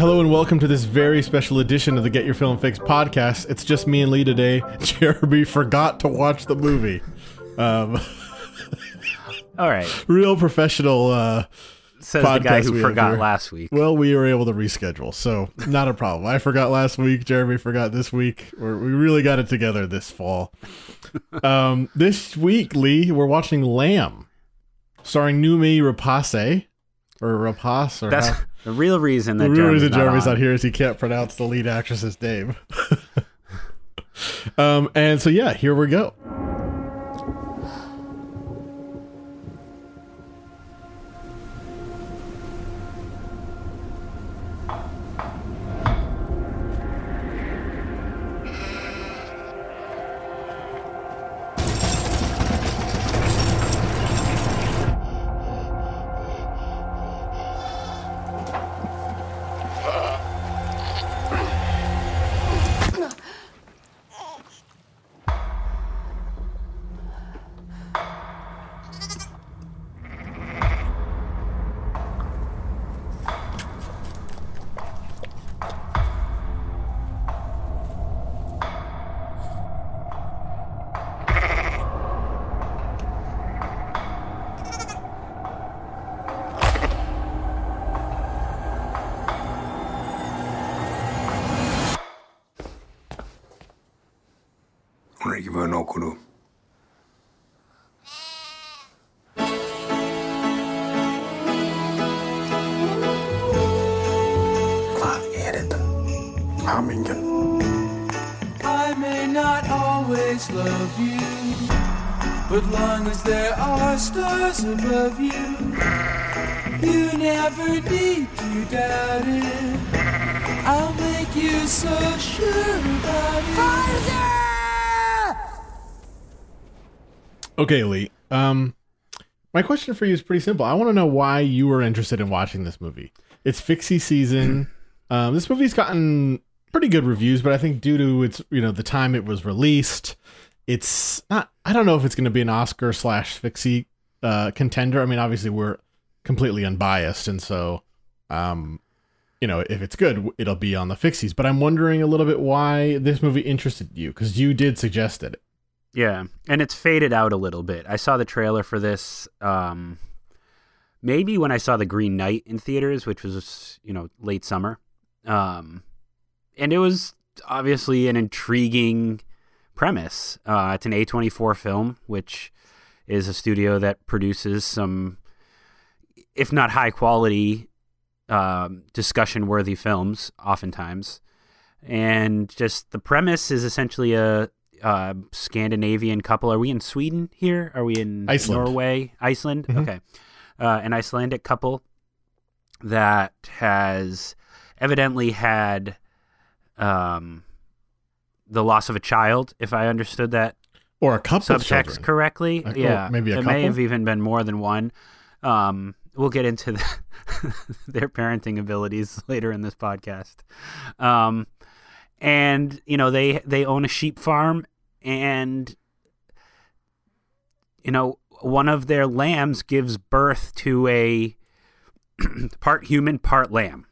Hello and welcome to this very special edition of the Get Your Film Fix podcast. It's just me and Lee today. Jeremy forgot to watch the movie. Um, All right. real professional. Uh, Says the guy who we forgot last week. well, we were able to reschedule, so not a problem. I forgot last week. Jeremy forgot this week. We're, we really got it together this fall. Um, this week, Lee, we're watching Lamb, starring Noomi Rapace or Rapace. Or That's how- the real reason that the real Jeremy's reason not Jeremy's on. not here is he can't pronounce the lead actress's name. um, and so yeah, here we go. Ah, I may not always love you, but long as there are stars above you, you never need to doubt it. I'll make you so sure about it. Okay, Lee. Um, my question for you is pretty simple. I want to know why you were interested in watching this movie. It's Fixie season. um, this movie's gotten pretty good reviews, but I think due to its you know the time it was released, it's not. I don't know if it's going to be an Oscar slash Fixie uh, contender. I mean, obviously we're completely unbiased, and so um, you know if it's good, it'll be on the Fixies. But I'm wondering a little bit why this movie interested you because you did suggest it. Yeah, and it's faded out a little bit. I saw the trailer for this um, maybe when I saw the Green Knight in theaters, which was you know late summer, um, and it was obviously an intriguing premise. Uh, it's an A24 film, which is a studio that produces some, if not high quality, um, discussion worthy films, oftentimes. And just the premise is essentially a uh, Scandinavian couple. Are we in Sweden here? Are we in Iceland. Norway? Iceland? Mhm. Okay. Uh, an Icelandic couple that has evidently had um, the loss of a child, if I understood that Or a couple of subtext correctly. Oh, yeah, maybe a it may have even been more than one. Um, we'll get into the, their parenting abilities later in this podcast. Um, and you know they they own a sheep farm, and you know one of their lambs gives birth to a part human, part lamb.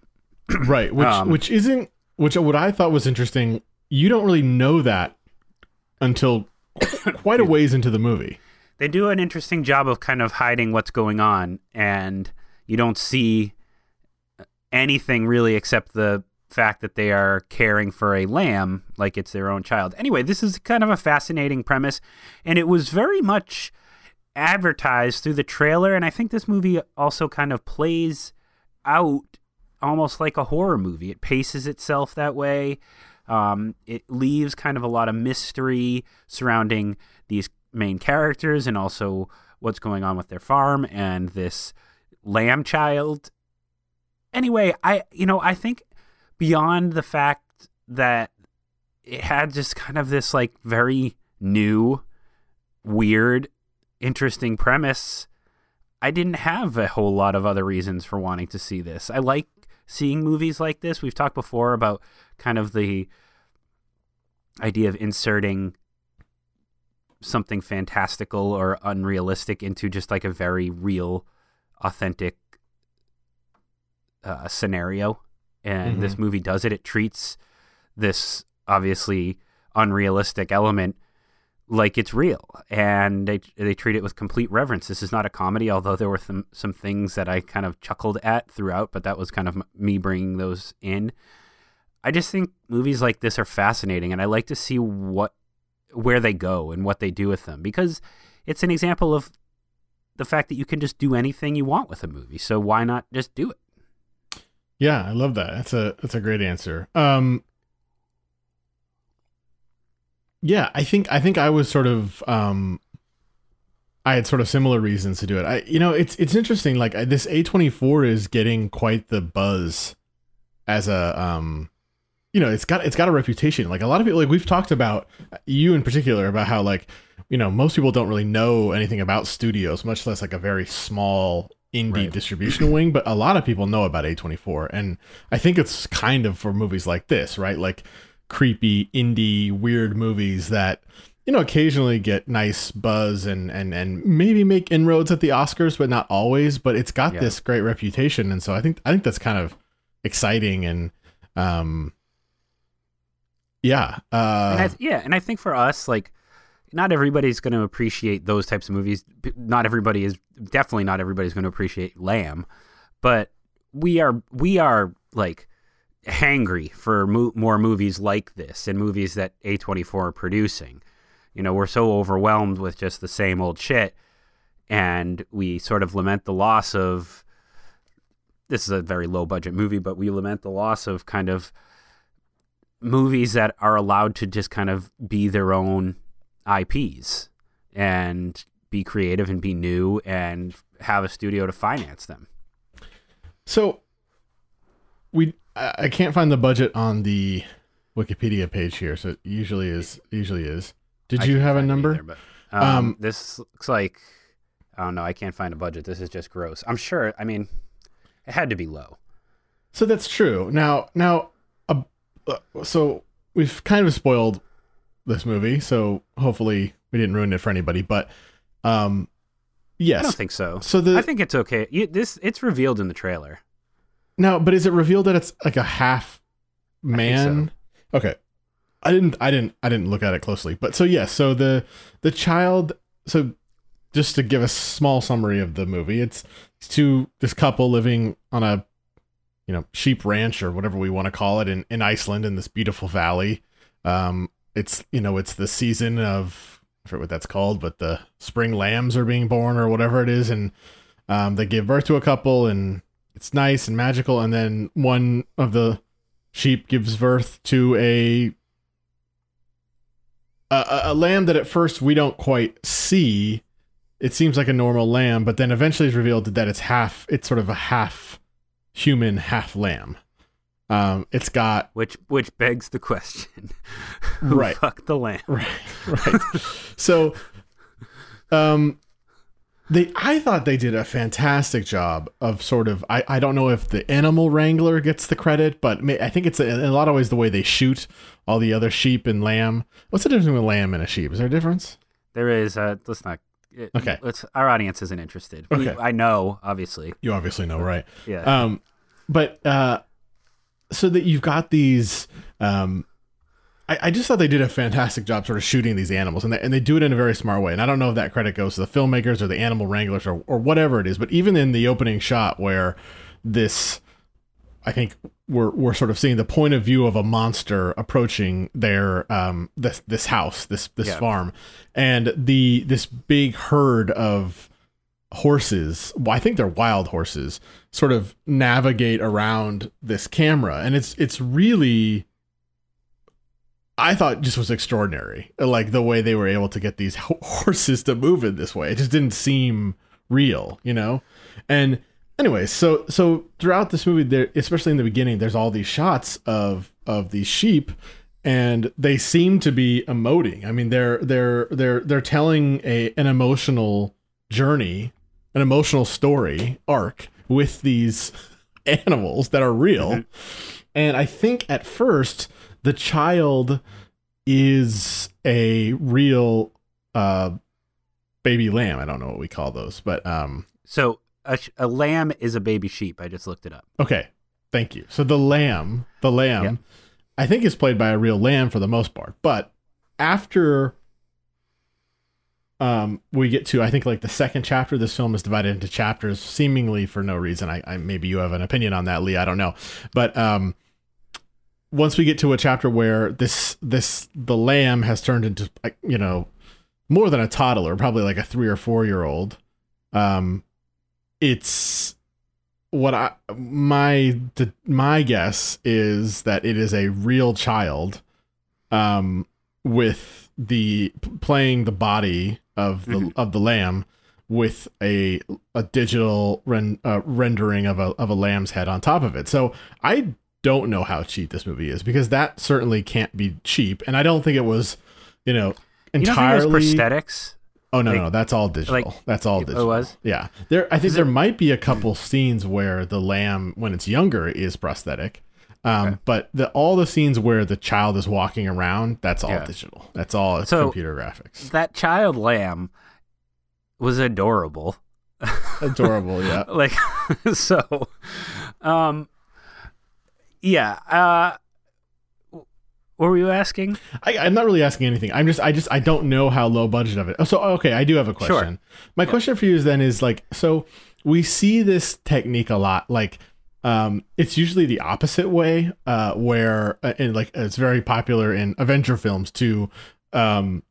right which Um, which isn't which what i thought was interesting you don't really know that until quite a ways into the movie they do an interesting job of kind of hiding what's going on and you don't see anything really except the fact that they are caring for a lamb like it's their own child. Anyway this is kind of a fascinating premise and it was very much advertised through the trailer and i think this movie also kind of plays out almost like a horror movie. It paces itself that way. Um, it leaves kind of a lot of mystery surrounding these main characters and also what's going on with their farm and this lamb child. Anyway, I you know, I think beyond the fact that it had just kind of this like very new, weird, interesting premise, I didn't have a whole lot of other reasons for wanting to see this. I like seeing movies like this. We've talked before about kind of the idea of inserting something fantastical or unrealistic into just like a very real, authentic uh, scenario. And this mm-hmm. movie does it. It treats this obviously unrealistic element like it's real, and they they treat it with complete reverence. This is not a comedy, although there were some some things that I kind of chuckled at throughout, but that was kind of me bringing those in. I just think movies like this are fascinating, and I like to see what where they go and what they do with them because it's an example of the fact that you can just do anything you want with a movie. So why not just do it? Yeah, I love that. That's a that's a great answer. Um Yeah, I think I think I was sort of um I had sort of similar reasons to do it. I you know, it's it's interesting like this A24 is getting quite the buzz as a um you know, it's got it's got a reputation. Like a lot of people like we've talked about you in particular about how like you know, most people don't really know anything about studios, much less like a very small indie Right. distribution wing, but a lot of people know about A24 and I think it's kind of for movies like this, right? Like creepy indie weird movies that you know occasionally get nice buzz and and and maybe make inroads at the Oscars but not always, but it's got Yeah. this great reputation and so I think I think that's kind of exciting and um yeah, uh and I, yeah, and I think for us, like, not everybody's going to appreciate those types of movies. Not everybody is definitely not everybody's going to appreciate Lamb, but we are we are like hangry for mo- more movies like this and movies that A24 are producing. You know, we're so overwhelmed with just the same old shit, and we sort of lament the loss of. This is a very low budget movie, but we lament the loss of kind of movies that are allowed to just kind of be their own IPs and be creative and be new and have a studio to finance them. So we I can't find the budget on the Wikipedia page here, so it usually is usually is. Did I you have a number? either, but, um, Um, this looks like I don't know. I can't find a budget. This is just gross. I'm sure. I mean, it had to be low. So that's true. Now, now, uh, uh, so we've kind of spoiled this movie, so hopefully we didn't ruin it for anybody. But, um, yes, I don't think so. So the I think it's okay. You, this it's revealed in the trailer. No, but is it revealed that it's like a half man? Okay, I didn't, I didn't, I didn't look at it closely. But so yes, so the the child. So just to give a small summary of the movie, it's, it's two this couple living on a you know sheep ranch or whatever we want to call it in in Iceland in this beautiful valley. Um, it's you know it's the season of I forget what that's called, but the spring lambs are being born or whatever it is, and um, they give birth to a couple, and it's nice and magical. And then one of the sheep gives birth to a a, a- lamb that at first we don't quite see. It seems like a normal lamb, but then eventually is revealed that it's half. It's sort of a half human, half lamb. Um, it's got Which which begs the question: Who Right. fucked the lamb? right, right. so, um, they I thought they did a fantastic job of sort of I I don't know if the animal wrangler gets the credit, but ma- I think it's in a lot of ways the way they shoot all the other sheep and lamb. What's the difference between a lamb and a sheep? Is there a difference? There is. Uh, let's not. it- Okay. Let's. Our audience isn't interested. We- Okay. I know, obviously. You obviously know, right? Yeah. Um, but uh, so that you've got these. Um, I, I just thought they did a fantastic job sort of shooting these animals, and they, and they do it in a very smart way. And I don't know if that credit goes to the filmmakers or the animal wranglers or, or whatever it is, but even in the opening shot where this, I think we're we're sort of seeing the point of view of a monster approaching their um this this house this this Yeah. farm, and the this big herd of horses well, i think they're wild horses sort of navigate around this camera. And it's it's really i thought just was extraordinary like the way they were able to get these horses to move in this way. It just didn't seem real you know? And anyway so so throughout this movie there especially in the beginning there's all these shots of of these sheep and they seem to be emoting. I mean they're they're they're they're telling a an emotional journey an emotional story arc with these animals that are real and i think at first the child is a real uh baby lamb i don't know what we call those but um so a, a lamb is a baby sheep. I just looked it up. okay Thank you. So the lamb, the lamb, Yeah. I think is played by a real lamb for the most part. But after um, we get to, I think like the second chapter, this film is divided into chapters, seemingly for no reason. I, I maybe you have an opinion on that, Lee. I don't know, but um, once we get to a chapter where this this the lamb has turned into you know more than a toddler, probably like a three or four year old. Um, it's what I my my guess is that it is a real child, um, with the playing the body of the Mhm. of the lamb with a a digital ren, uh, rendering of a of a lamb's head on top of it. So I don't know how cheap this movie is because that certainly can't be cheap, and I don't think it was, you know, You entirely. it was prosthetics? Oh no, Like- no, that's all digital. like- that's all it digital. was? Yeah, there. I think Is there it- might be a couple scenes where the lamb, when it's younger, is prosthetic. Um, Okay. but the all the scenes where the child is walking around, that's all Yeah. digital. That's all So- computer graphics. That child lamb was adorable. Adorable, yeah. like so um yeah uh what were you asking I, I'm not really asking anything. I'm just, I just, I don't know how low budget of it. Oh, So, okay, I do have a question. Sure. My question for you is then is like, so we see this technique a lot. Like, um, it's usually the opposite way, uh, where, uh, and like, it's very popular in Avenger films to, um,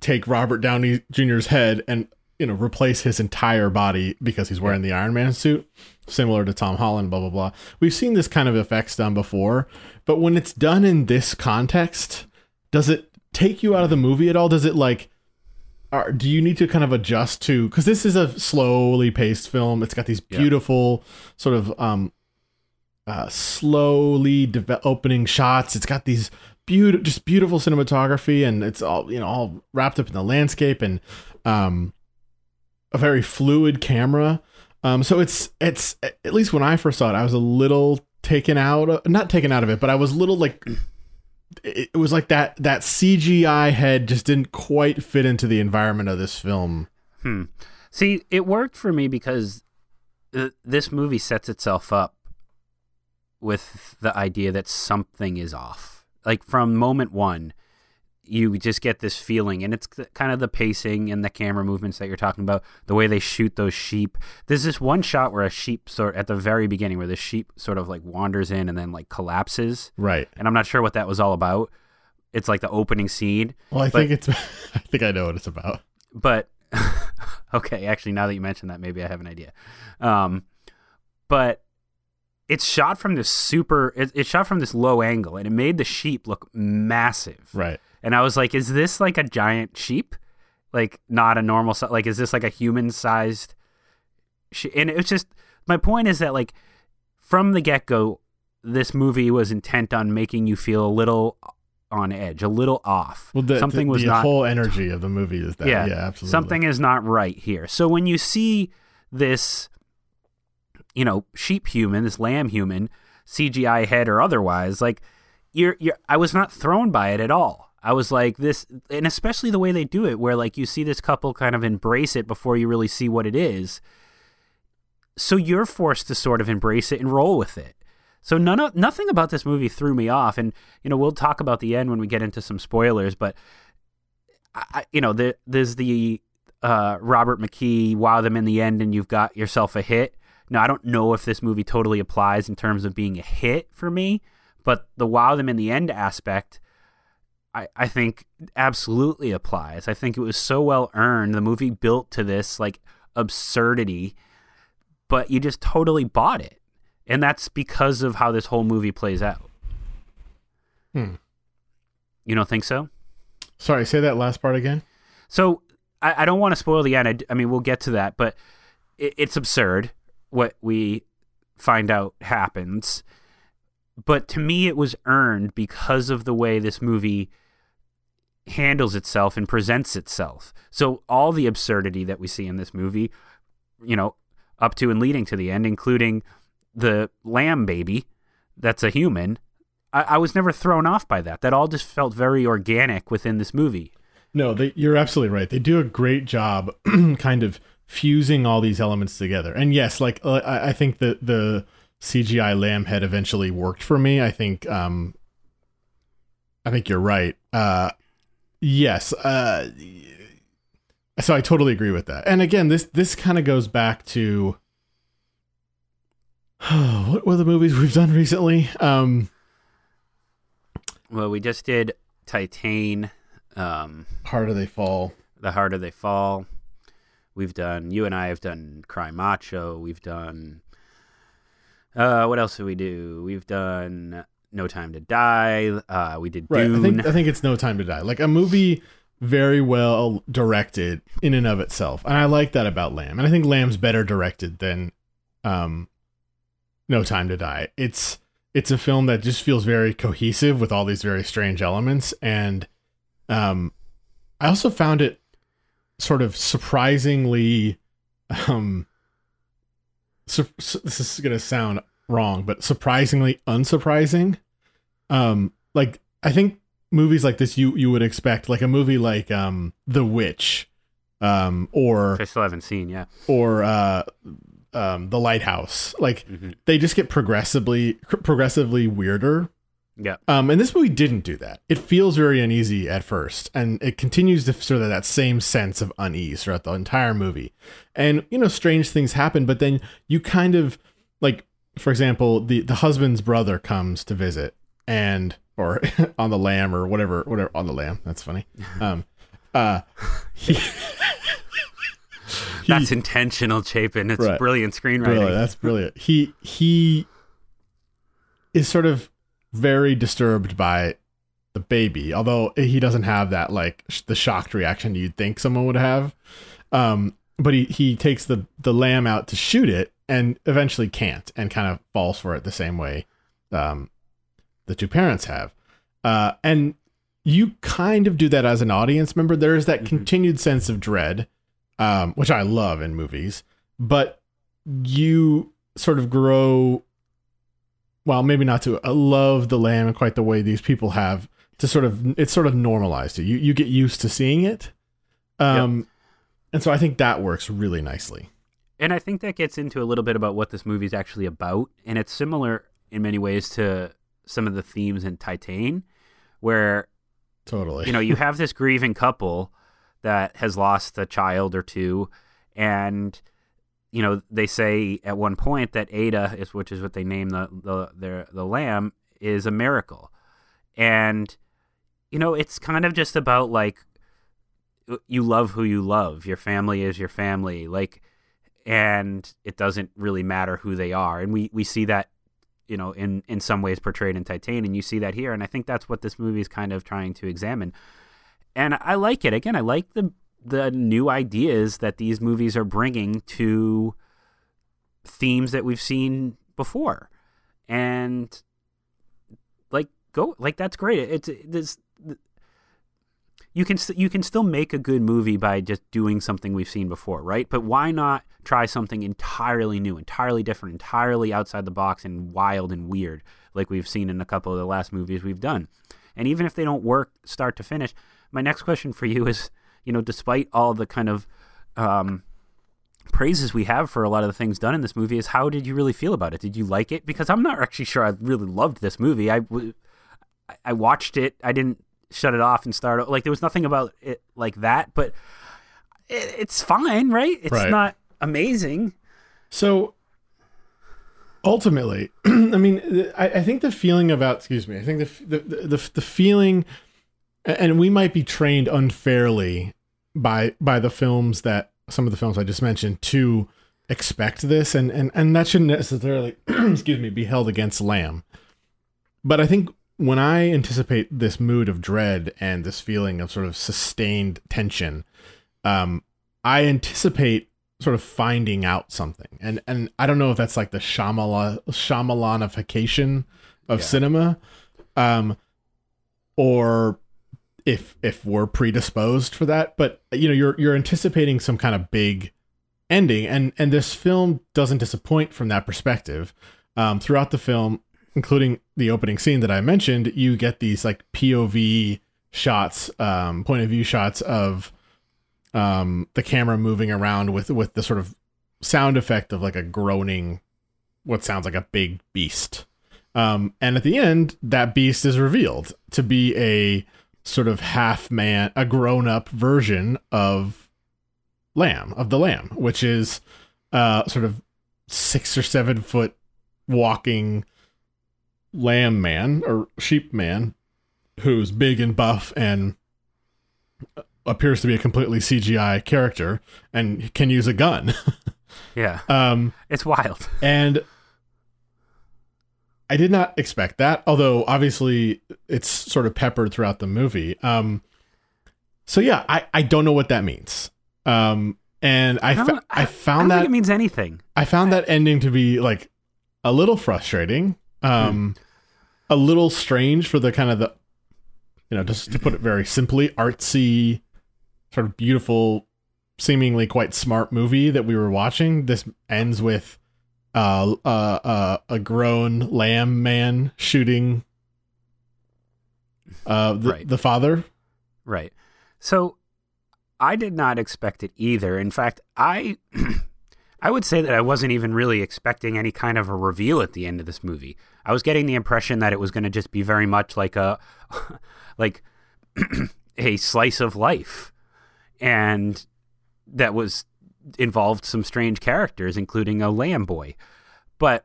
take Robert Downey Jr.'s head and you know replace his entire body because he's wearing the Iron Man suit, similar to Tom Holland. Blah blah blah. We've seen this kind of effects done before, but when it's done in this context, does it take you out of the movie at all? Does it like? Are, do you need to kind of adjust to because this is a slowly paced film. It's got these Yeah. beautiful sort of um uh slowly deve- opening shots. It's got these beautiful just beautiful cinematography and it's all you know all wrapped up in the landscape and um a very fluid camera. Um so it's it's at least when i first saw it i was a little taken out of, not taken out of it but i was a little like it, was like that that cgi head just didn't quite fit into the environment of this film. Hmm. See it worked for me because uh, this movie sets itself up with the idea that something is off. Like from moment one you just get this feeling and it's kind of the pacing and the camera movements that you're talking about the way they shoot those sheep. There's this one shot where a sheep sort at the very beginning where the sheep sort of like wanders in and then like collapses. Right. And i'm not sure what that was all about. It's like the opening scene. Well i But- think it's i think i know what it's about. But okay actually now that you mention that maybe i have an idea. Um but it's shot from this super it, it's shot from this low angle and it made the sheep look massive. Right and I was like, is this like a giant sheep? Like not a normal like is this like a human sized she- and it's just my point is that like from the get-go this movie was intent on making you feel a little on edge, a little off. well the, something the, was the not whole energy of the movie is that yeah, absolutely Something is not right here. So when you see this, you know, sheep human, this lamb human, CGI head or otherwise, like you're, you're, I was not thrown by it at all. I was like this, and especially the way they do it, where like you see this couple kind of embrace it before you really see what it is. So you're forced to sort of embrace it and roll with it. So none of nothing about this movie threw me off, and you know we'll talk about the end when we get into some spoilers. But I, you know, the, there's the uh, Robert McKee wow them in the end, and you've got yourself a hit. Now I don't know if this movie totally applies in terms of being a hit for me, but the wow them in the end aspect, I, I think absolutely applies. I think it was so well earned. The movie built to this like absurdity, but you just totally bought it, and that's because of how this whole movie plays out. Hmm. You don't think so? sorry say that last part again So I, I don't want to spoil the end. I mean, we'll get to that, but it, it's absurd what we find out happens. But to me, it was earned because of the way this movie handles itself and presents itself. So all the absurdity that we see in this movie, you know, up to and leading to the end, including the lamb baby that's a human. I, I was never thrown off by that. That all just felt very organic within this movie. No, they, you're absolutely right. They do a great job, kind of fusing all these elements together. And yes, like uh, I, think the the CGI lamb head eventually worked for me. I think um I think you're right. Uh yes, uh so I totally agree with that. And again, this this kind of goes back to what were the movies we've done recently? Um Well, we just did Titane, um, Harder They Fall. The Harder They Fall. We've done, you and I have done Cry Macho. We've done, uh, what else did we do? We've done No Time to Die. Uh, we did Right. Dune. I think I think it's No Time to Die. Like a movie very well directed in and of itself. And I like that about Lamb. And I think Lamb's better directed than um No Time to Die. It's it's a film that just feels very cohesive with all these very strange elements and um I also found it sort of surprisingly um sur- this is going to sound wrong but surprisingly unsurprising um like i think movies like this you you would expect like a movie like um the witch um or Which I still haven't seen, yeah. or uh um the lighthouse like Mhm. they just get progressively progressively weirder Yeah. um, and this movie didn't do that. It feels very uneasy at first, and it continues to sort of that same sense of unease throughout the entire movie. And you know, strange things happen, but then you kind of like, for example, the the husband's brother comes to visit, and or on the lamb or whatever, whatever on the lamb. That's funny. Um, uh, he, he- That's intentional, Chapin. It's Right. brilliant screenwriting. Brilliant. That's brilliant. He he is sort of very disturbed by the baby, although he doesn't have that like sh- the shocked reaction you'd think someone would have. Um, but he he takes the the lamb out to shoot it and eventually can't and kind of falls for it the same way um, the two parents have. Uh, and you kind of do that as an audience member. There is that Mhm. continued sense of dread, um, which I love in movies, but you sort of grow well maybe not to uh, love the lamb in quite the way these people have to sort of it's sort of normalized to you you get used to seeing it um and so i think that works really nicely And I think that gets into a little bit about what this movie is actually about. And it's similar in many ways to some of the themes in Titane, where totally. you know you have this grieving couple that has lost a child or two. And you know they say at one point that ada is which is what they name the the their, the lamb is a miracle. And you know it's kind of just about like you love who you love. Your family is your family. Like and it doesn't really matter who they are. And we we see that you know in in some ways portrayed in Titane and you see that here and I think that's what this movie is kind of trying to examine. And I like it. Again I like the the new ideas that these movies are bringing to themes that we've seen before. And like go like that's great. It's this you can st- you can still make a good movie by just doing something we've seen before, right? But why not try something entirely new, entirely different, entirely outside the box and wild and weird like we've seen in a couple of the last movies we've done. And even if they don't work start to finish, my next question for you is, you know, despite all the kind of um, praises we have for a lot of the things done in this movie, is how did you really feel about it? Did you like it? Because I'm not actually sure I really loved this movie. I, w- I- I watched it. I didn't shut it off and start like there was nothing about it like that but it, it's fine right it's Right. not amazing So ultimately, I mean, I, I think the feeling about excuse me, I think the the the, the feeling, and we might be trained unfairly by by the films that some of the films I just mentioned to expect this, and and and that shouldn't necessarily excuse me be held against Lamb. But I think when I anticipate this mood of dread and this feeling of sort of sustained tension, um, I anticipate sort of finding out something. And and I don't know if that's like the Shyamala, Shyamalanification of Yeah. cinema, um, or if if we're predisposed for that. But you know, you're you're anticipating some kind of big ending, and and this film doesn't disappoint from that perspective. Um, throughout the film, including the opening scene that I mentioned, you get these like POV shots, um, point of view shots of um, the camera moving around with with the sort of sound effect of like a groaning what sounds like a big beast. Um, and at the end, that beast is revealed to be a sort of half man, a grown up version of lamb, of the lamb, which is uh, sort of six or seven foot walking lamb man or sheep man who's big and buff and appears to be a completely CGI character and can use a gun. Yeah, um, it's wild. and I did not expect that, although obviously it's sort of peppered throughout the movie. Um, so yeah, I, I don't know what that means. Um, and I, I fa- I I found don't that think it means anything. I found that ending to be like a little frustrating, um, a little strange for the kind of the, you know, just to put it very simply, artsy, sort of beautiful, seemingly quite smart movie that we were watching. This ends with uh, uh, uh, a grown lamb man shooting uh, the, Right. the father. Right. So I did not expect it either. In fact, I I would say that I wasn't even really expecting any kind of a reveal at the end of this movie. I was getting the impression that it was going to just be very much like a like a slice of life and that was involved some strange characters including a lamb boy. But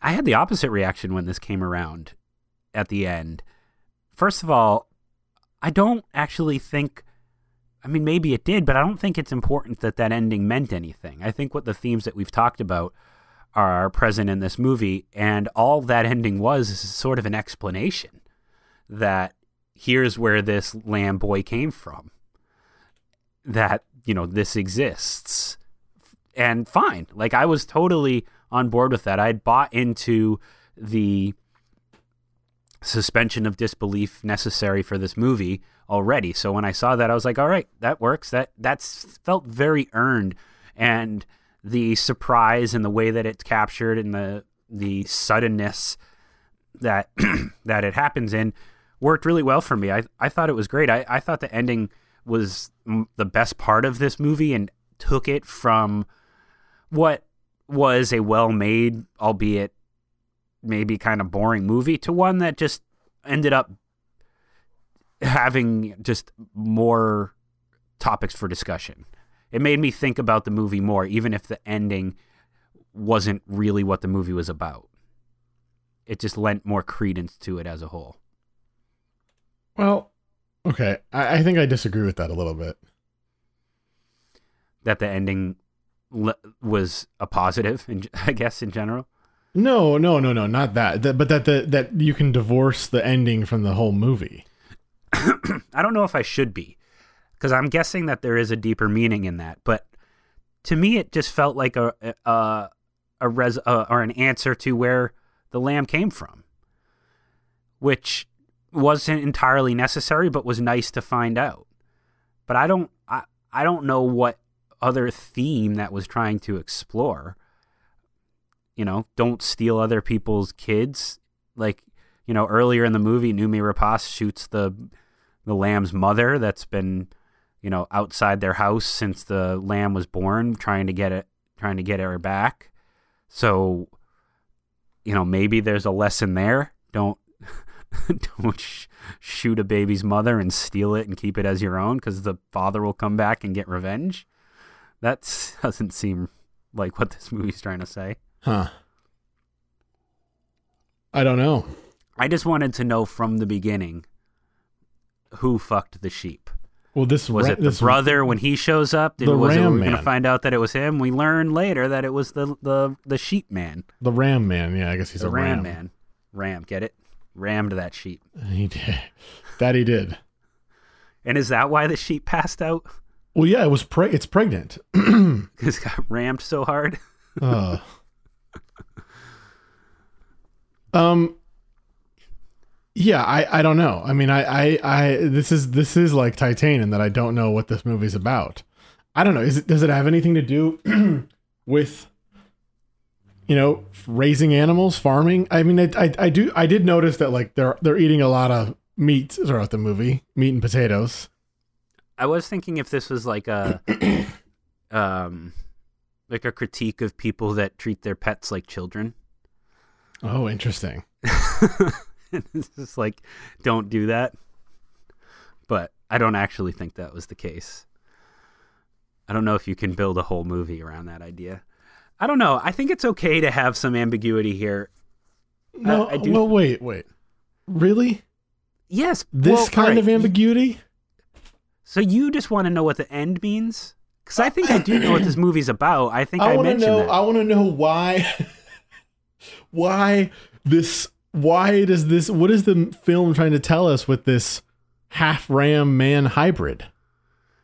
I had the opposite reaction when this came around at the end. First of all, I don't actually think. I mean, maybe it did, but I don't think it's important that that ending meant anything. I think what the themes that we've talked about are present in this movie, and all that ending was is sort of an explanation that here's where this lamb boy came from. That, you know, this exists. And fine. Like, I was totally on board with that. I'd bought into the suspension of disbelief necessary for this movie already. So when I saw that, I was like, all right, that works. That that's felt very earned, and the surprise and the way that it's captured and the the suddenness that that it happens in worked really well for me. I I thought it was great. I I thought the ending was mm, the best part of this movie and took it from what was a well-made, albeit maybe kind of boring movie to one that just ended up having just more topics for discussion. It made me think about the movie more, even if the ending wasn't really what the movie was about. It just lent more credence to it as a whole. Well, okay, I, I think I disagree with that a little bit. That the ending le- was a positive, in, I guess, in general. No, no, no, no, not that. that but that the that you can divorce the ending from the whole movie. I don't know if I should be, because I'm guessing that there is a deeper meaning in that. But to me, it just felt like a a a res uh, or an answer to where the lamb came from, which wasn't entirely necessary, but was nice to find out. But I don't I I don't know what other theme that was trying to explore. You know, don't steal other people's kids. Like, you know, earlier in the movie, Noomi Rapace shoots the the lamb's mother that's been, you know, outside their house since the lamb was born, trying to get it, trying to get her back. So, you know, maybe there's a lesson there. Don't don't sh- shoot a baby's mother and steal it and keep it as your own because the father will come back and get revenge. That doesn't seem like what this movie's trying to say. Huh. I don't know. I just wanted to know from the beginning who fucked the sheep. Well, this Was ra- it the this, brother when he shows up? Did, The was it, Ram we going to find out that it was him? We learn later that it was the the the sheep man, the Ram Man? Yeah, I guess he's the a ram, ram. man. Ram, get it? Rammed that sheep. He did. That he did. And is that why the sheep passed out? Well, yeah, it was. Pre- it's pregnant. Because it got rammed so hard. Uh. um. Yeah, I, I don't know. I mean, I, I, I this is this is like Titane in that I don't know what this movie's about. I don't know. Is it does it have anything to do with you know raising animals, farming? I mean, I, I I do I did notice that like they're they're eating a lot of meat throughout the movie, meat and potatoes. I was thinking if this was like a um like a critique of people that treat their pets like children. Oh, interesting. it's just like, don't do that. But I don't actually think that was the case. I don't know if you can build a whole movie around that idea. I don't know. I think it's okay to have some ambiguity here. No, I do- well, wait, wait. Really? Yes, This well, kind alright, of ambiguity? So you just want to know what the end means? Because I think I do know what this movie's about. I think I, I want to mentioned know. that. I want to know why. why this? Why does this? What is the film trying to tell us with this half ram man hybrid?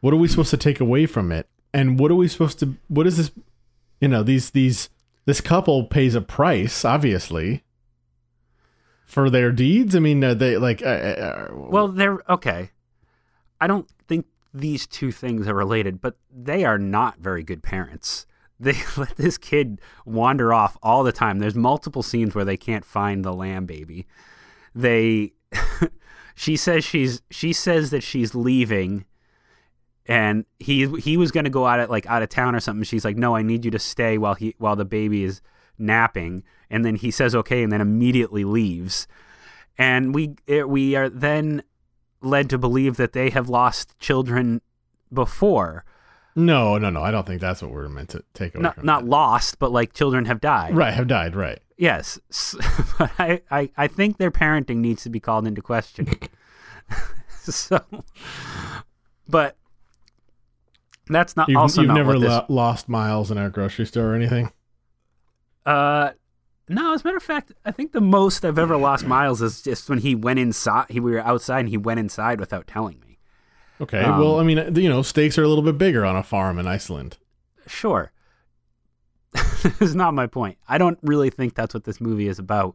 What are we supposed to take away from it? And what are we supposed to? What is this? You know, these these this couple pays a price, obviously, for their deeds. I mean, uh, they like. Uh, uh, Well, they're okay. I don't think these two things are related, but they are not very good parents. They let this kid wander off all the time. There's multiple scenes where they can't find the lamb baby. They she says she's she says that she's leaving and he he was going to go out at like out of town or something. She's like, "No, I need you to stay while he while the baby is napping." And then he says, "Okay," and then immediately leaves. And we it, we are then led to believe that they have lost children before. No, no, no. I don't think that's what we're meant to take away Not from not lost, but like children have died. right. Have died. Right. Yes. But I, I, I think their parenting needs to be called into question. so, but that's not You've, also you've not never what this, lo- lost miles in a grocery store or anything. Uh, no. As a matter of fact, I think the most I've ever lost miles is just when he went inside. He we were outside and he went inside without telling me. Okay. Um, well, I mean, you know, stakes are a little bit bigger on a farm in Iceland. Sure. this is not my point. I don't really think that's what this movie is about.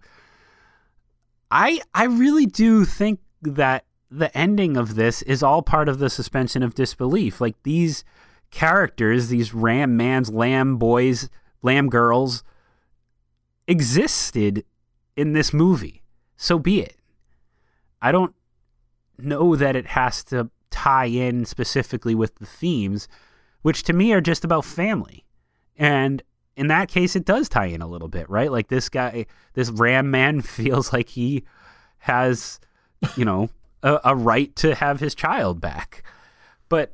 I I really do think that the ending of this is all part of the suspension of disbelief. Like these characters, these ram mans, lamb boys, lamb girls existed in this movie. So be it. I don't know that it has to tie in specifically with the themes, which to me are just about family. And in that case, it does tie in a little bit, right? Like this guy, this ram man feels like he has, you know, a, a right to have his child back. But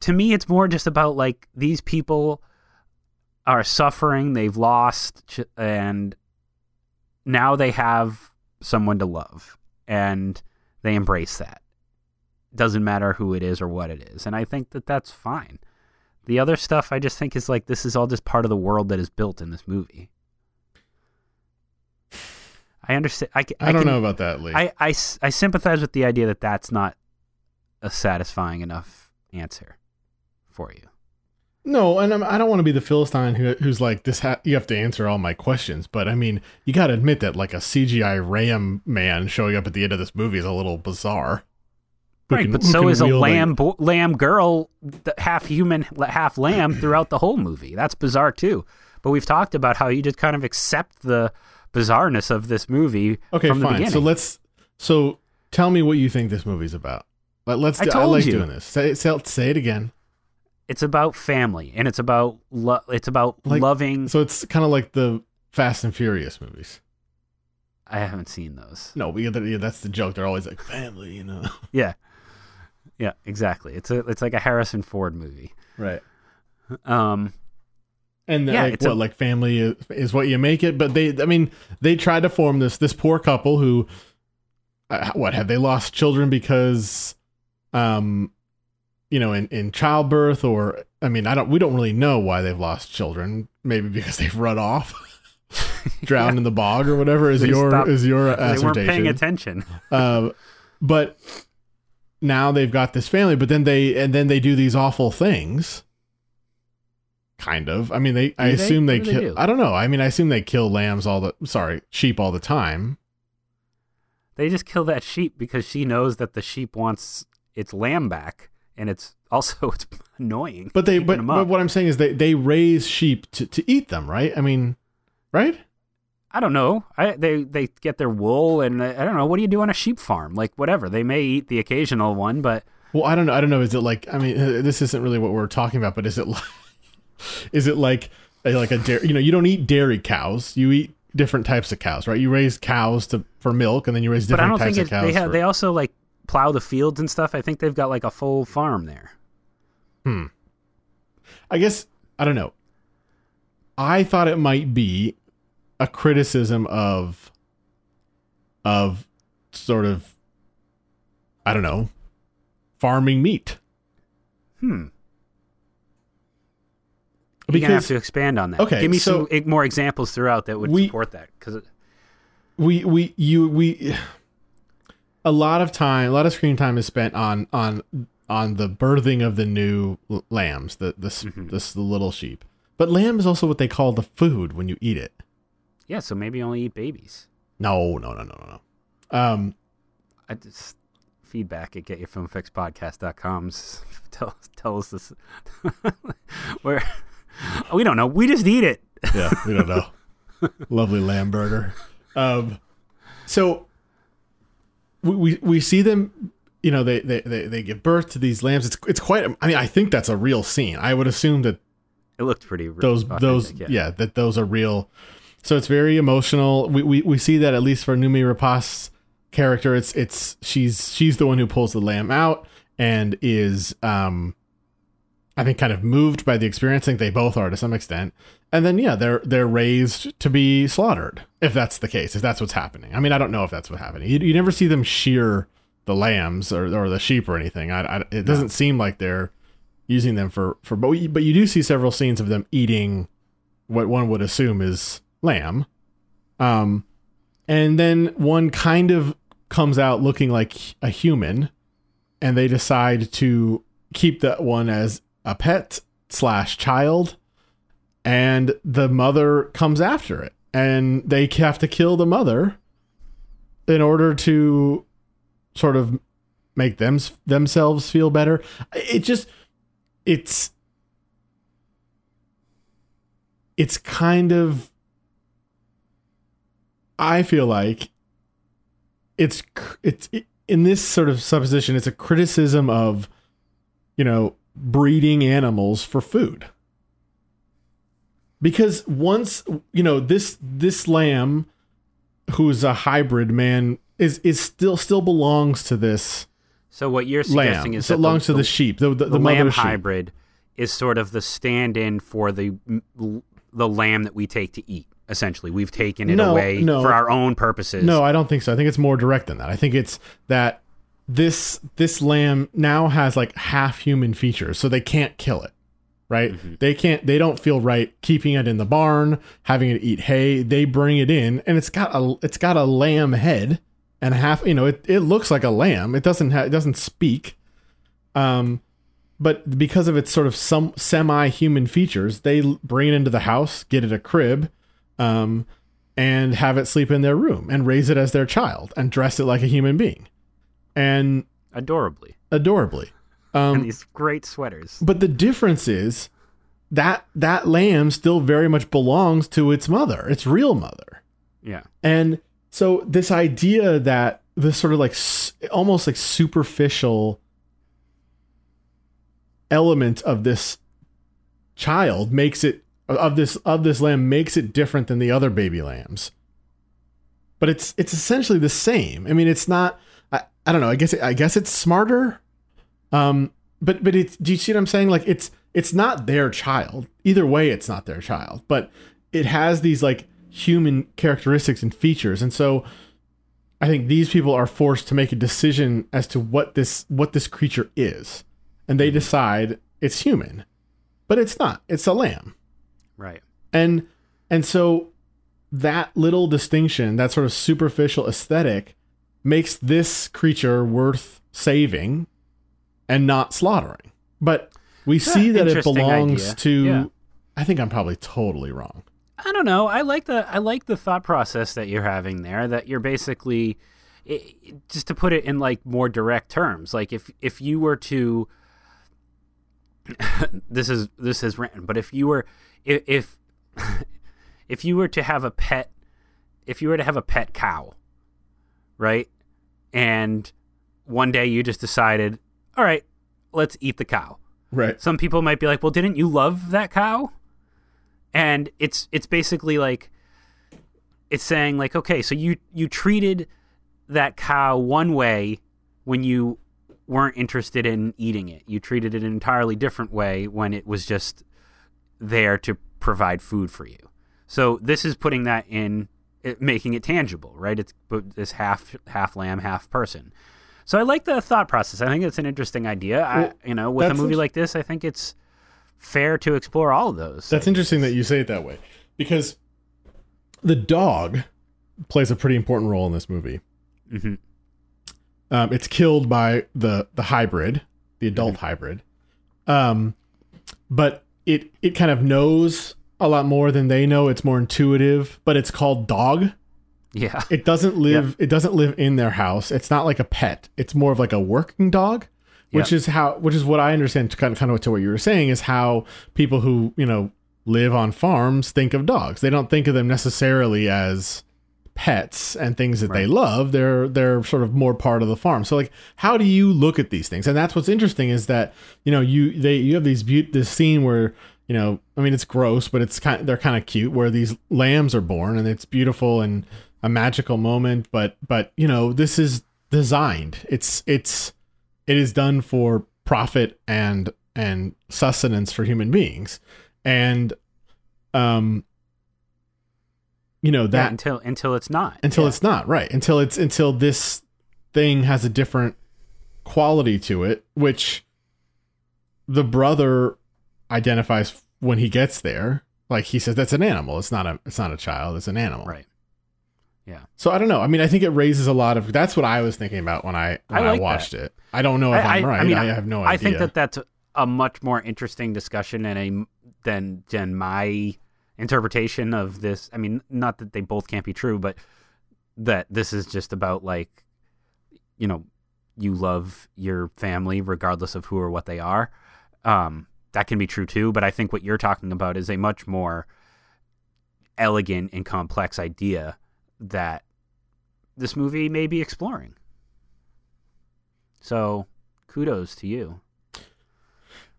to me, it's more just about like these people are suffering, they've lost, and now they have someone to love, and they embrace that. Doesn't matter who it is or what it is. And I think that that's fine. The other stuff I just think is like this is all just part of the world that is built in this movie. I understand. I, ca- I, don't can- know about that, Lee. I, I, I sympathize with the idea that that's not a satisfying enough answer for you. no, and I'm, I don't want to be the philistine who, who's like this. Ha- you have to answer all my questions, but I mean, you got to admit that like a CGI ram man showing up at the end of this movie is a little bizarre. Right, can- but so is a lamb bo- lamb girl, half human, half lamb throughout the whole movie. That's bizarre too. But we've talked about how you just kind of accept the bizarreness of this movie Okay, from the fine. beginning. So let's. So tell me what you think this movie's about. Let, let's. I do- I told like you. doing this. Say, say, say it again. it's about family and it's about lo- it's about Like- loving. So it's kind of like the Fast and Furious movies. I haven't seen those. No, yeah, that's the joke. They're always like family, you know. Yeah, yeah, exactly. It's a it's like a Harrison Ford movie. Right. Um, And Yeah, like what a- like family is, is what you make it, but they I mean they tried to form this this poor couple who uh, what have they lost children because um you know in in childbirth or I mean I don't we don't really know why they've lost children maybe because they've run off drowned in the bog or whatever is They your stopped- is your assertion. they weren't paying attention. uh, but now they've got this family but then they and then they do these awful things kind of i mean they i they? assume they, What they kill do? i don't know i mean i assume they kill lambs all the sorry sheep all the time They just kill that sheep because she knows that the sheep wants its lamb back, and it's also it's annoying. but they but, but what i'm saying is they they raise sheep to, to eat them right i mean right I don't know. I they they get their wool, and I don't know. What do you do on a sheep farm? Like whatever. They may eat the occasional one, but well i don't know i don't know is it like i mean this isn't really what we're talking about but is it like Is it like a- like a dairy? You know, you don't eat dairy cows. You eat different types of cows, right? You raise cows to for milk, and then you raise But I different don't types think of it, cows. they have. for- They also like plow the fields and stuff. I think they've got like a full farm there. Hmm. I guess I don't know. I thought it might be a criticism of of sort of I don't know farming meat Hmm. You're gonna have to expand on that. Okay, give me so- some more examples throughout that would We- support that. Because we we you we a lot of time a lot of screen time is spent on on on the birthing of the new lambs the the, Mm-hmm. the s- the little sheep but lamb is also what they call the food when you eat it yeah, so maybe only eat babies. no no no no no no um I just feedback at getyourfilmfixpodcast.com. Tell tell us this. Where we don't know. We just eat it. yeah, we don't know. Lovely lamb burger. Um, so we, we we see them. You know, they, they they they give birth to these lambs. It's it's quite. I mean, I think that's a real scene. I would assume that It looked pretty. re- those those yeah. that those are real. So it's very emotional. We we, we see that at least for Noomi Rapace's character, it's it's she's she's the one who pulls the lamb out and is um I think kind of moved by the experience. I think they both are to some extent. And then yeah, they're they're raised to be slaughtered if that's the case. If that's what's happening. I mean, I don't know if that's what's happening. You, you never see them shear the lambs or, or the sheep or anything. I, I, it doesn't seem like they're using them for for but you- but you do see several scenes of them eating what one would assume is lamb. Um and then one kind of comes out looking like a human and they decide to keep that one as a pet slash child and the mother comes after it and they have to kill the mother in order to sort of make them themselves feel better it just it's it's kind of i feel like it's it's it, in this sort of supposition it's a criticism of you know breeding animals for food because once you know this this lamb who's a hybrid man is is still still belongs to this So what you're suggesting lamb is so that belongs to the sheep the the, the, the mother lamb sheep. hybrid is sort of the stand-in for the the lamb that we take to eat. Essentially, we've taken it No, away no. for our own purposes. No, I don't think so. I think it's more direct than that. I think it's that this this lamb now has like half human features, so they can't kill it. Right? They can't they don't feel right keeping it in the barn, having it eat hay. They bring it in and it's got a it's got a lamb head and half, you know, it, it looks like a lamb. It doesn't have it doesn't speak. Um but because of its sort of some semi-human features, they bring it into the house, get it a crib, um, and have it sleep in their room and raise it as their child and dress it like a human being and adorably, adorably. Um, and these great sweaters. but the difference is that that lamb still very much belongs to its mother, its real mother. Yeah, And so this idea that this sort of like almost like superficial element of this child makes it of this of this lamb makes it different than the other baby lambs. But it's it's essentially the same. I mean, it's not. I, I don't know. I guess I guess it's smarter. Um, but but it's. Do you see what I'm saying? Like it's it's not their child. Either way, it's not their child. But it has these like human characteristics and features, and so I think these people are forced to make a decision as to what this what this creature is, and they decide it's human, but it's not. It's a lamb right. and and so that little distinction that sort of superficial aesthetic makes this creature worth saving and not slaughtering but we see that it belongs idea. to Yeah. i think i'm probably totally wrong I don't know. I like the I like the thought process that you're having there. That you're basically, i i- just to put it in like more direct terms. Like if if you were to, this is this is written. But if you were if if, if you were to have a pet, if you were to have a pet cow, right, and one day you just decided, all right, let's eat the cow. Right. Some people might be like, "Well, didn't you love that cow?" And it's it's basically like it's saying like, "Okay, so you you treated that cow one way when you weren't interested in eating it. You treated it an entirely different way when it was just there to provide food for you." So this is putting that in it, making it tangible, right? It's this half half lamb, half person. So I like the thought process. I think it's an interesting idea. I, you know, with a movie like this, I think it's fair to explore all of those. That's interesting that you say it that way because the dog plays a pretty important role in this movie. Mhm. Um, it's killed by the the hybrid, the adult hybrid, um, but it it kind of knows a lot more than they know. It's more intuitive, but it's called dog. yeah, It doesn't live. It doesn't live in their house. It's not like a pet. It's more of like a working dog, which is how. Which is what I understand. Kind of, kind of to what you were saying is how people who you know live on farms think of dogs. They don't think of them necessarily as pets and things that they love. They're they're sort of more part of the farm. So like, how do you look at these things? And that's what's interesting is that you know you they you have these beaut this scene where you know I mean it's gross, but it's kind they're kind of cute where these lambs are born and it's beautiful and a magical moment. But but you know this is designed. It's it's it is done for profit and and sustenance for human beings and um you know Yeah, that until until it's not. until Yeah. it's not right. Until it's until this thing has a different quality to it which the brother identifies when he gets there. Like he says that's an animal. It's not a it's not a child. It's an animal. Right. Yeah, so i don't know. I mean i think it raises a lot of that's what i was thinking about when i when I i, like watched it. I don't know if I, am right. I, have no idea I think that that's a much more interesting discussion and a than than my interpretation of this. I mean, not that they both can't be true, but that this is just about like, you know, you love your family regardless of who or what they are. Um, that can be true too, but I think what you're talking about is a much more elegant and complex idea that this movie may be exploring. So, kudos to you.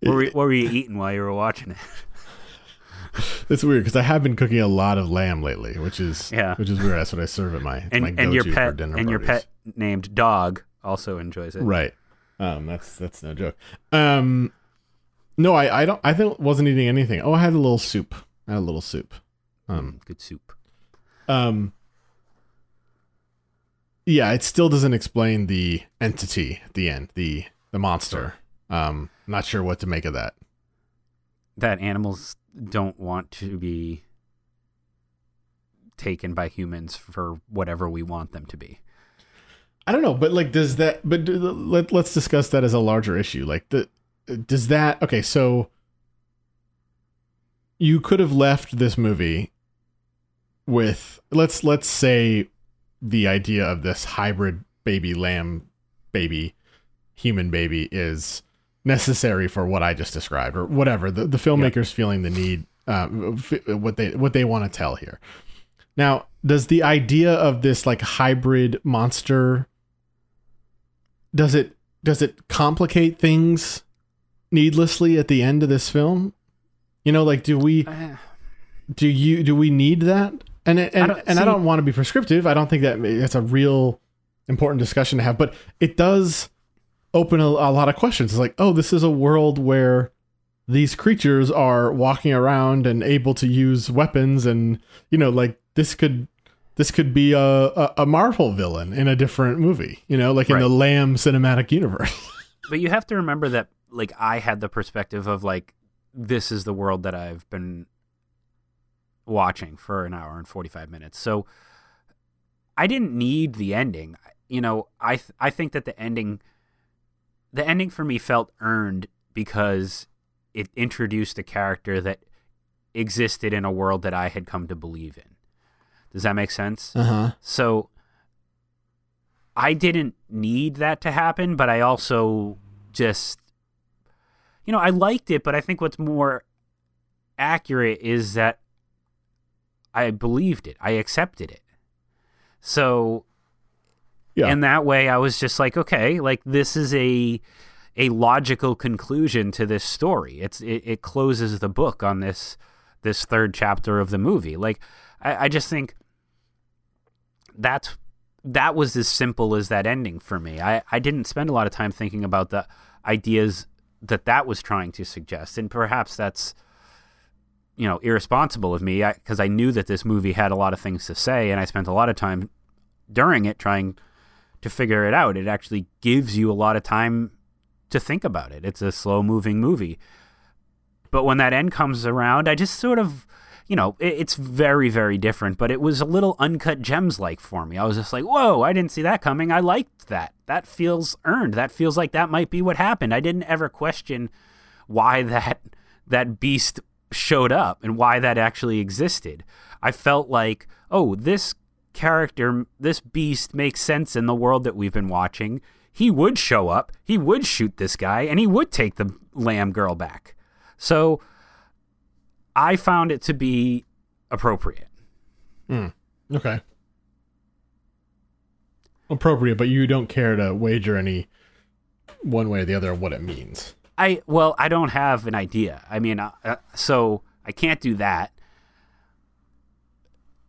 What were, what were you eating while you were watching it? It's weird because I have been cooking a lot of lamb lately, which is Yeah. which is weird. That's what I serve at my And my and your pet and your pet named Dog also enjoys it. right? Um, that's that's no joke. Um, no, I I don't. I think wasn't eating anything. Oh, I had a little soup. I had a little soup. Um, Mm, good soup. um, yeah, it still doesn't explain the entity at the end, the the monster. Um, not sure what to make of that. That animals don't want to be taken by humans for whatever we want them to be. I don't know, but like, does that? But do, let let's discuss that as a larger issue. Like, the does that? Okay, so you could have left this movie with let's let's say the idea of this hybrid baby lamb baby human baby is necessary for what I just described or whatever the the filmmakers feeling the need uh, f- what they what they want to tell here. Now, does the idea of this like hybrid monster does it does it complicate things needlessly at the end of this film? You know, like do we do you do we need that? And it, and I don't- and I don't want to be prescriptive. I don't think that that's a real important discussion to have, but it does open a, a lot of questions. It's like, oh, this is a world where these creatures are walking around and able to use weapons, and you know, like this could this could be a a, a Marvel villain in a different movie. You know, like in Right. the Lamb cinematic universe. but you have to remember that like I had the perspective of like this is the world that I've been watching for an hour and 45 minutes. So I didn't need the ending. You know, I th- I think that the ending the ending for me felt earned because it introduced a character that existed in a world that I had come to believe in. Does that make sense? Uh huh. So I didn't need that to happen, but I also just you know, I liked it, but I think what's more accurate is that I believed it. I accepted it. So Yeah. in that way I was just like, okay, like this is a a logical conclusion to this story. It's it, it closes the book on this this third chapter of the movie. Like I, I just think that's that was as simple as that ending for me. I, I didn't spend a lot of time thinking about the ideas that that was trying to suggest, and perhaps that's you know irresponsible of me because I, I knew that this movie had a lot of things to say, and I spent a lot of time during it trying to figure it out. It actually gives you a lot of time to think about it. It's a slow moving movie. But when that end comes around, I just sort of, you know, it, it's very, very different, but it was a little uncut gems like for me. I was just like, whoa, I didn't see that coming. I liked that. That feels earned. That feels like that might be what happened. I didn't ever question why that that beast showed up and why that actually existed. I felt like, oh, this character, this beast makes sense in the world that we've been watching. He would show up, he would shoot this guy, and he would take the lamb girl back. So I found it to be appropriate. Okay. Appropriate, but you don't care to wager any one way or the other of what it means. I well, I don't have an idea. I mean, uh, uh, so I can't do that.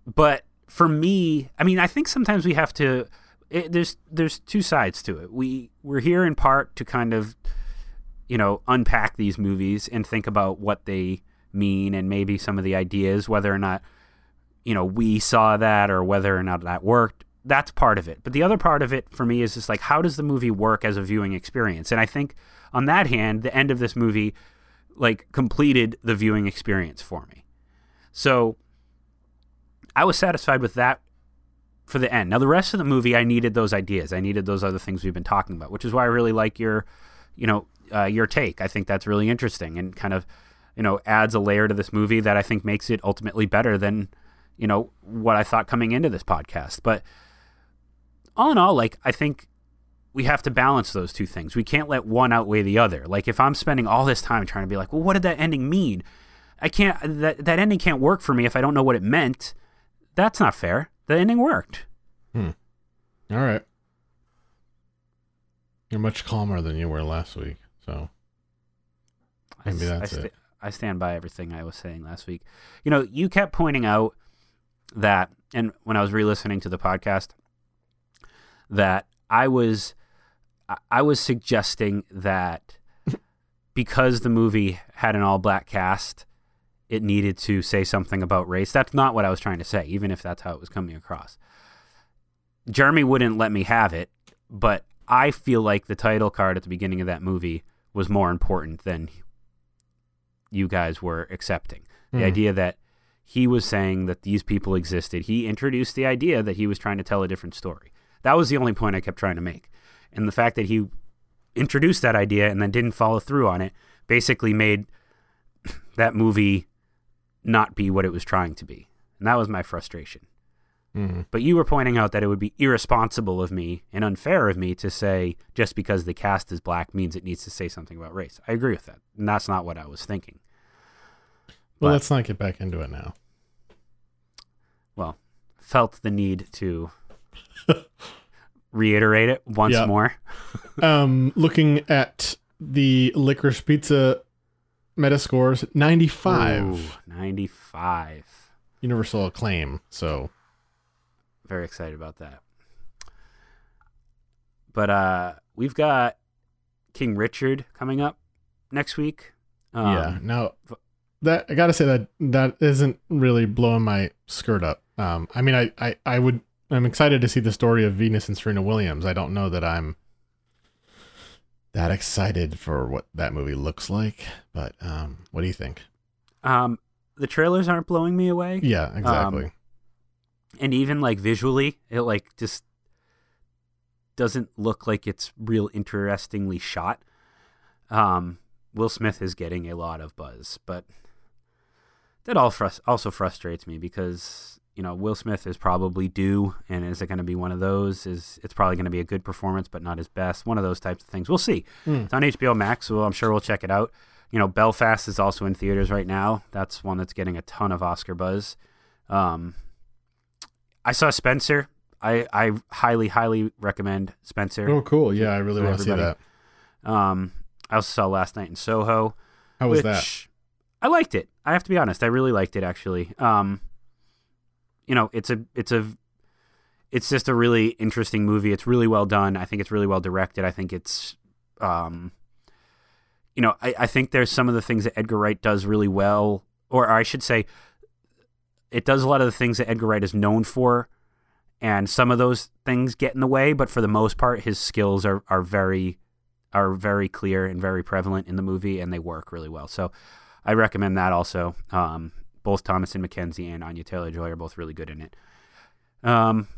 But for me, I mean, I think sometimes we have to. It, there's there's two sides to it. We we're here in part to kind of, you know, unpack these movies and think about what they mean and maybe some of the ideas, whether or not, you know, we saw that or whether or not that worked. That's part of it. But the other part of it for me is just like, how does the movie work as a viewing experience? And I think on that hand, the end of this movie, like, completed the viewing experience for me. So I was satisfied with that for the end. Now, the rest of the movie, I needed those ideas. I needed those other things we've been talking about, which is why I really like your, you know, uh, your take. I think that's really interesting and kind of, you know, adds a layer to this movie that I think makes it ultimately better than, you know, what I thought coming into this podcast. But all in all, like, I think we have to balance those two things. We can't let one outweigh the other. Like, if I'm spending all this time trying to be like, well, what did that ending mean? I can't, that, that ending can't work for me if I don't know what it meant. That's not fair. The ending worked. Hmm. All right. You're much calmer than you were last week, so I Maybe s- that's I, sta- it. I stand by everything I was saying last week. You know, you kept pointing out that, and when I was re-listening to the podcast, that I was, I- I was suggesting that because the movie had an all-black cast, it needed to say something about race. That's not what I was trying to say, even if that's how it was coming across. Jeremy wouldn't let me have it, but I feel like the title card at the beginning of that movie was more important than you guys were accepting. The Hmm. idea that he was saying that these people existed, he introduced the idea that he was trying to tell a different story. That was the only point I kept trying to make. And the fact that he introduced that idea and then didn't follow through on it basically made that movie not be what it was trying to be. And that was my frustration. Mhm. But you were pointing out that it would be irresponsible of me and unfair of me to say just because the cast is black means it needs to say something about race. I agree with that. And that's not what I was thinking. well, But- let's not get back into it now. Well, felt the need to reiterate it once Yeah. more. Um, looking at the licorice pizza metascores, 95 Ooh, 95. universal acclaim. So Very excited about that. But uh we've got King Richard coming up next week. Um, yeah, now that I gotta say that that isn't really blowing my skirt up. Um, I mean, I, I, I would, I'm excited to see the story of Venus and Serena Williams. I don't know that I'm that excited for what that movie looks like, but um, what do you think? Um the trailers aren't blowing me away. Yeah, exactly. and even like visually it like just doesn't look like it's real interestingly shot um will smith is getting a lot of buzz but that all also frustrates me because you know will smith is probably due and is it going to be one of those is it's probably going to be a good performance but not his best one of those types of things we'll see Hmm. it's on hbo max so i'm sure we'll check it out you know belfast is also in theaters right now that's one that's getting a ton of oscar buzz um I saw Spencer. I, I highly, highly recommend Spencer. oh, cool. Yeah, I really want to see that. Um, I also saw Last Night in Soho. How was that? I liked it. I have to be honest. I really liked it actually. Um, you know, it's a it's a it's just a really interesting movie. It's really well done. I think it's really well directed. I think it's um, you know, I, I think there's some of the things that Edgar Wright does really well, or I should say, it does a lot of the things that Edgar Wright is known for, and some of those things get in the way. But for the most part, his skills are are very are very clear and very prevalent in the movie, and they work really well. So I recommend that also. Um, both Thomasin McKenzie and Anya Taylor Joy are both really good in it. Um,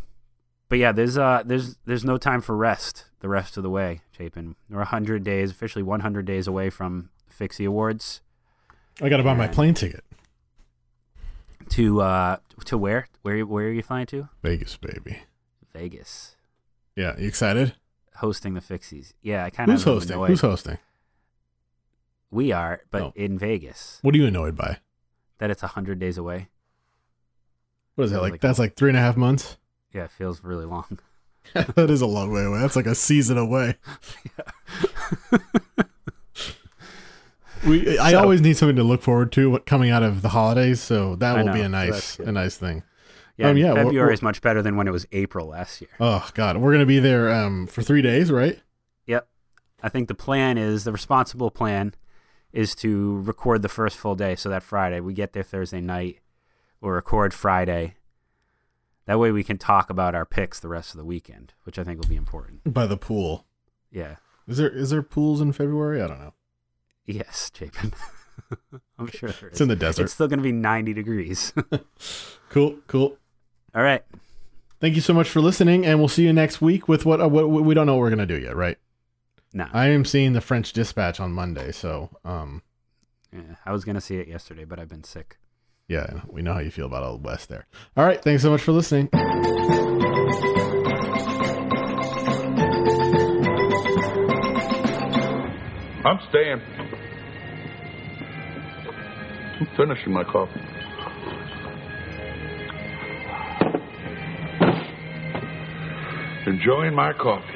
but yeah, there's uh there's there's no time for rest the rest of the way, Chapin. We're hundred days, officially one hundred days away from Fixie Awards. I got to buy my plane ticket. To uh to where? Where where are you flying to? Vegas, baby. Vegas. Yeah, you excited? Hosting the Fixies. Yeah, I kind of Who's hosting? Who's hosting? We are, but Oh. in Vegas. What are you annoyed by? That it's hundred days away. What is that like? like- That's like three and a half months. Yeah, it feels really long. that is a long way away. That's like a season away. we, I So- always need something to look forward to what- coming out of the holidays, so that I will be a nice, a nice thing. Yeah, Um, yeah, we're- February we're- is much better than when it was April last year. Oh God, we're gonna be there um, for three days, right? Yep. I think the plan is the responsible plan is to record the first full day. So that Friday, we get there Thursday night, we'll record Friday. That way we can talk about our picks the rest of the weekend, which I think will be important. By the pool. Yeah. Is there is there pools in February? I don't know. Yes, Chapin. I'm sure It's in the desert. It's still going to be 90 degrees. Cool, cool. All right. Thank you so much for listening, and we'll see you next week with what, uh, what we don't know what we're gonna do yet, right? No. I am seeing the French Dispatch on Monday, so um, yeah, I was going to see it yesterday, but I've been sick. yeah, we know how you feel about Old West there. All right, thanks so much for listening. I'm staying. I'm finishing my coffee. Enjoying my coffee.